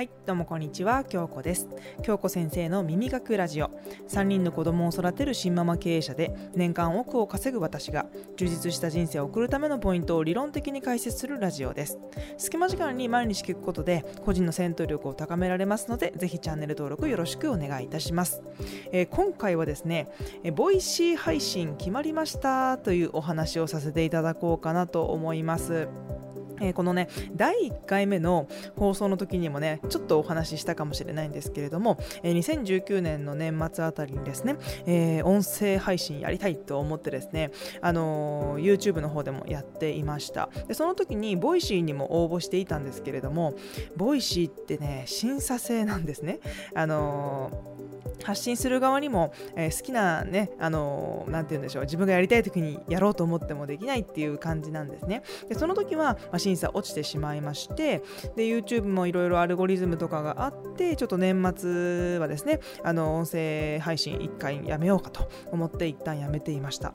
はいどうもこんにちは京子です。京子先生の耳学ラジオ。3人の子供を育てるシンママ経営者で年間億を稼ぐ私が充実した人生を送るためのポイントを理論的に解説するラジオです。隙間時間に毎日聞くことで個人の戦闘力を高められますのでぜひチャンネル登録よろしくお願いいたします、えー、今回はですね Voicy 配信決まりましたというお話をさせていただこうかなと思います。えー、このね第1回目の放送の時にもねちょっとお話ししたかもしれないんですけれども、えー、2019年の年末あたりにですね、えー、音声配信やりたいと思ってですね、あの YouTube の方でもやっていました。でその時に Voicy にも応募していたんですけれども Voicy ってね審査制なんですね、あの発信する側にも、えー、好きなね、あのー、て言うんでしょう、自分がやりたい時にやろうと思ってもできないっていう感じなんですね。で、その時は、まあ、審査落ちてしまいまして、で、YouTube もいろいろアルゴリズムとかがあって、ちょっと年末はですね、あの、音声配信1回やめようかと思って一旦やめていました。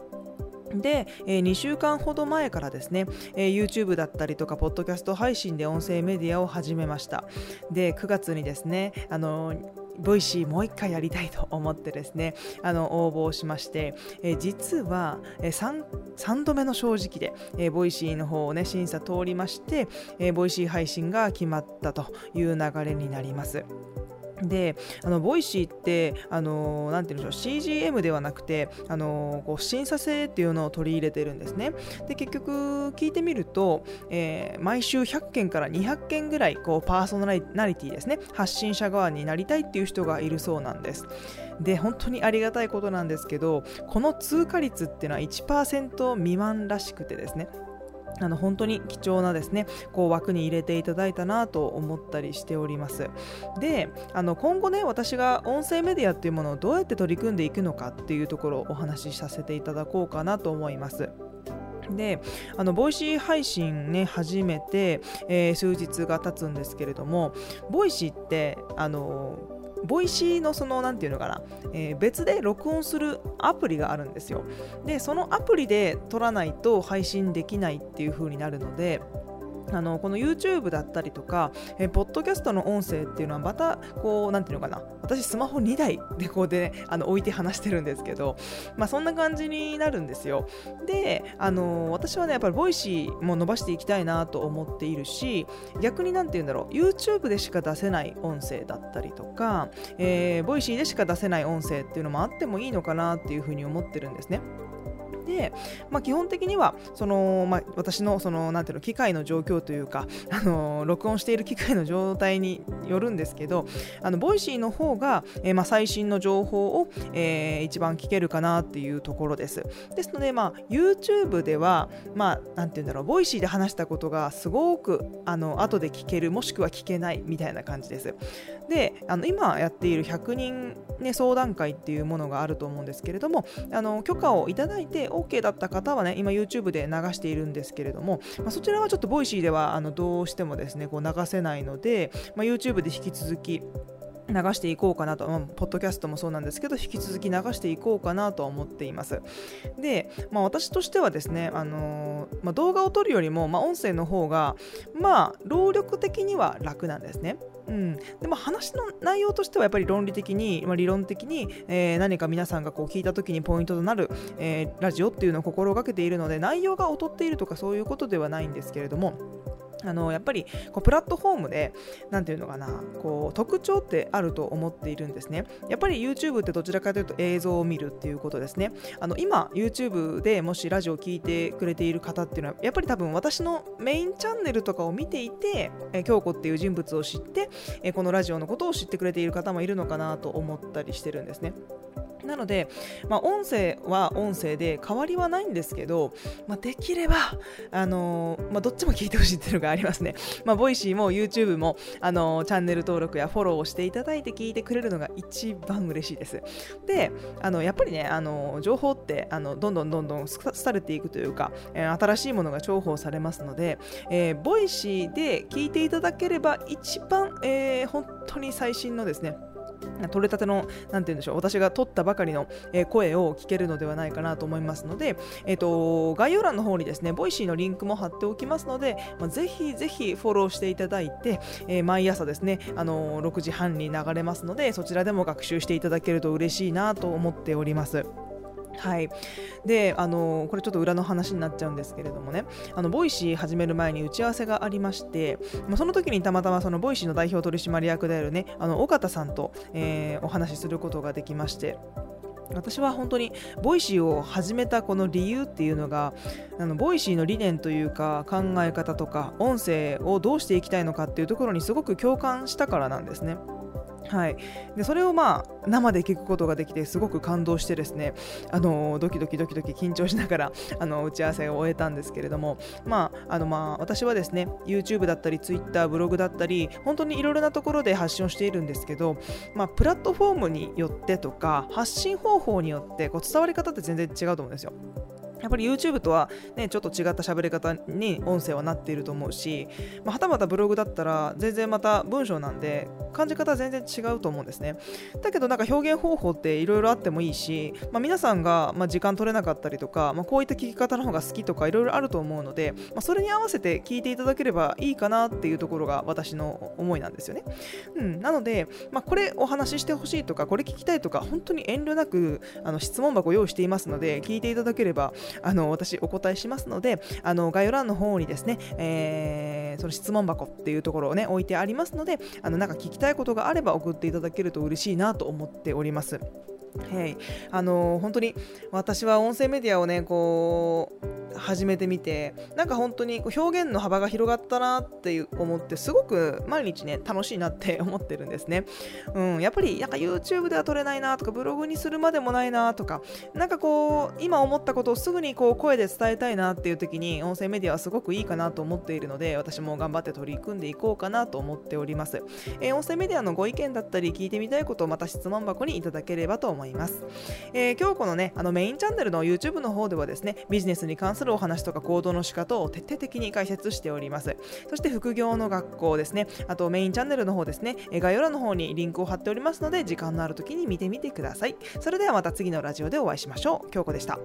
で、えー、2週間ほど前からですね、えー、YouTube だったりとか、ポッドキャスト配信で音声メディアを始めました。で、9月にですね、あのー Voicy もう一回やりたいと思ってですね あの応募をしまして、え、実は、え、3, 3度目の正直で、えー、 Voicy の方をね審査通りまして、えー、 Voicy 配信が決まったという流れになります。であの Voicy ってあのなんて言うんでしょう CGM ではなくてあのこう審査制っていうのを取り入れてるんですね。で結局聞いてみると、えー、毎週100件から200件ぐらいこうパーソナリティですね発信者側になりたいっていう人がいるそうなんです。で本当にありがたいことなんですけどこの通過率っていうのは1%未満らしくてですね。あの本当に貴重なですねこう枠に入れていただいたなと思ったりしております。であの今後ね私が音声メディアっていうものをどうやって取り組んでいくのかっていうところをお話しさせていただこうかなと思います。であの Voicy 配信ね始めて、えー、数日が経つんですけれどもVoicy ってあの Voicy のその、なんていうのかな、えー、別で録音するアプリがあるんですよ。で、そのアプリで撮らないと配信できないっていう風になるので、あのこの YouTube だったりとか、えー、ポッドキャストの音声っていうのはまたこうなんていうのかな私スマホ2台でこうで、ね、あの置いて話してるんですけど、まあ、そんな感じになるんですよ。であの私はねやっぱり Voicy も伸ばしていきたいなと思っているし逆になんて言うんだろう YouTube でしか出せない音声だったりとか、えー、 Voicy でしか出せない音声っていうのもあってもいいのかなっていうふうに思ってるんですね。で、まあ、基本的にはその、まあ、私のそのなんていうの機械の状況というか、あの録音している機械の状態によるんですけどあの Voicy の方が、えー、まあ、最新の情報を、えー、一番聞けるかなっていうところです。ですので、まあ、YouTube では、まあ、なんていうんだろう Voicy で話したことがすごくあの後で聞けるもしくは聞けないみたいな感じです。であの今やっている100人、ね、相談会っていうものがあると思うんですけれどもあの許可をいただいて OK だった方はね今 YouTube で流しているんですけれども、まあ、そちらはちょっとボイシーではあのどうしてもですねこう流せないので、まあ、YouTube で引き続き流していこうかなと、まあ、ポッドキャストもそうなんですけど引き続き流していこうかなと思っています。で、まあ、私としてはですね、あのー、まあ、動画を撮るよりも、まあ、音声の方がまあ労力的には楽なんですね。うん、でも話の内容としてはやっぱり論理的に、まあ、理論的に、えー、何か皆さんがこう聞いた時にポイントとなる、えー、ラジオっていうのを心がけているので内容が劣っているとかそういうことではないんですけれどもあのやっぱりこうプラットフォームで何て言うのかなこう特徴ってあると思っているんですね。やっぱり YouTube ってどちらかというと映像を見るっていうことですね。あの今 YouTube でもしラジオを聴いてくれている方っていうのはやっぱり多分私のメインチャンネルとかを見ていて、え京子っていう人物を知って、えこのラジオのことを知ってくれている方もいるのかなと思ったりしてるんですね。なので、まあ、音声は音声で変わりはないんですけど、まあ、できれば、あのー、まあ、どっちも聞いてほしいっていうのがありますね。まあ、ボイシーも YouTube も、あのー、チャンネル登録やフォローをしていただいて聞いてくれるのが一番嬉しいです。で、あのやっぱりね、あの情報ってあのどんどんどんどん廃れていくというか、えー、新しいものが重宝されますので、えー、ボイシーで聞いていただければ一番、えー、本当に最新のですね、取れたての、なんて言うんでしょう、私が取ったばかりの、え、声を聞けるのではないかなと思いますので、えっと、概要欄の方にですね、ボイシーのリンクも貼っておきますので、まあ、ぜひぜひフォローしていただいて、えー、毎朝ですね、あのー、6時半に流れますので、そちらでも学習していただけると嬉しいなと思っております。はい、であのこれちょっと裏の話になっちゃうんですけれどもねあのボイシー始める前に打ち合わせがありましてその時にたまたまそのボイシーの代表取締役であるねあの緒方さんと、えー、お話しすることができまして私は本当にボイシーを始めたこの理由っていうのがあのボイシーの理念というか考え方とか音声をどうしていきたいのかっていうところにすごく共感したからなんですね。はい、でそれをまあ生で聞くことができてすごく感動してですねあのドキドキドキドキ緊張しながら あの打ち合わせを終えたんですけれども、まああのまあ、私はですね YouTube だったり Twitter ブログだったり本当にいろいろなところで発信をしているんですけど、まあ、プラットフォームによってとか発信方法によってこう伝わり方って全然違うと思うんですよ。やっぱり YouTube とは、ね、ちょっと違った喋り方に音声はなっていると思うし、まあ、はたまたブログだったら全然また文章なんで感じ方全然違うと思うんですね。だけどなんか表現方法っていろいろあってもいいし、まあ、皆さんがま時間取れなかったりとか、まあ、こういった聞き方の方が好きとかいろいろあると思うので、まそれに合わせて聞いていただければいいかなっていうところが私の思いなんですよね、うん、なので、まこれお話ししてほしいとかこれ聞きたいとか本当に遠慮なくあの質問箱用意していますので聞いていただければあの私お答えしますのであの概要欄の方にですね、えー、その質問箱っていうところをね置いてありますのであのなんか聞きたいことがあれば送っていただけると嬉しいなと思っております。はい、あのー、本当に私は音声メディアをねこう始めてみてなんか本当に表現の幅が広がったなって思ってすごく毎日ね楽しいなって思ってるんですね、うん、やっぱりなんか YouTube では撮れないなとかブログにするまでもないなとかなんかこう今思ったことをすぐにこう声で伝えたいなっていう時に音声メディアはすごくいいかなと思っているので私も頑張って取り組んでいこうかなと思っております、えー、音声メディアのご意見だったり聞いてみたいことをまた質問箱にいただければと思います、えー、今日このねあのメインチャンネルの YouTube の方ではですねビジネスに関するお話とか行動の仕方を徹底的に解説しております。そして副業の学校ですね。あとメインチャンネルの方ですね。概要欄の方にリンクを貼っておりますので時間のある時に見てみてください。それではまた次のラジオでお会いしましょう。京子でした。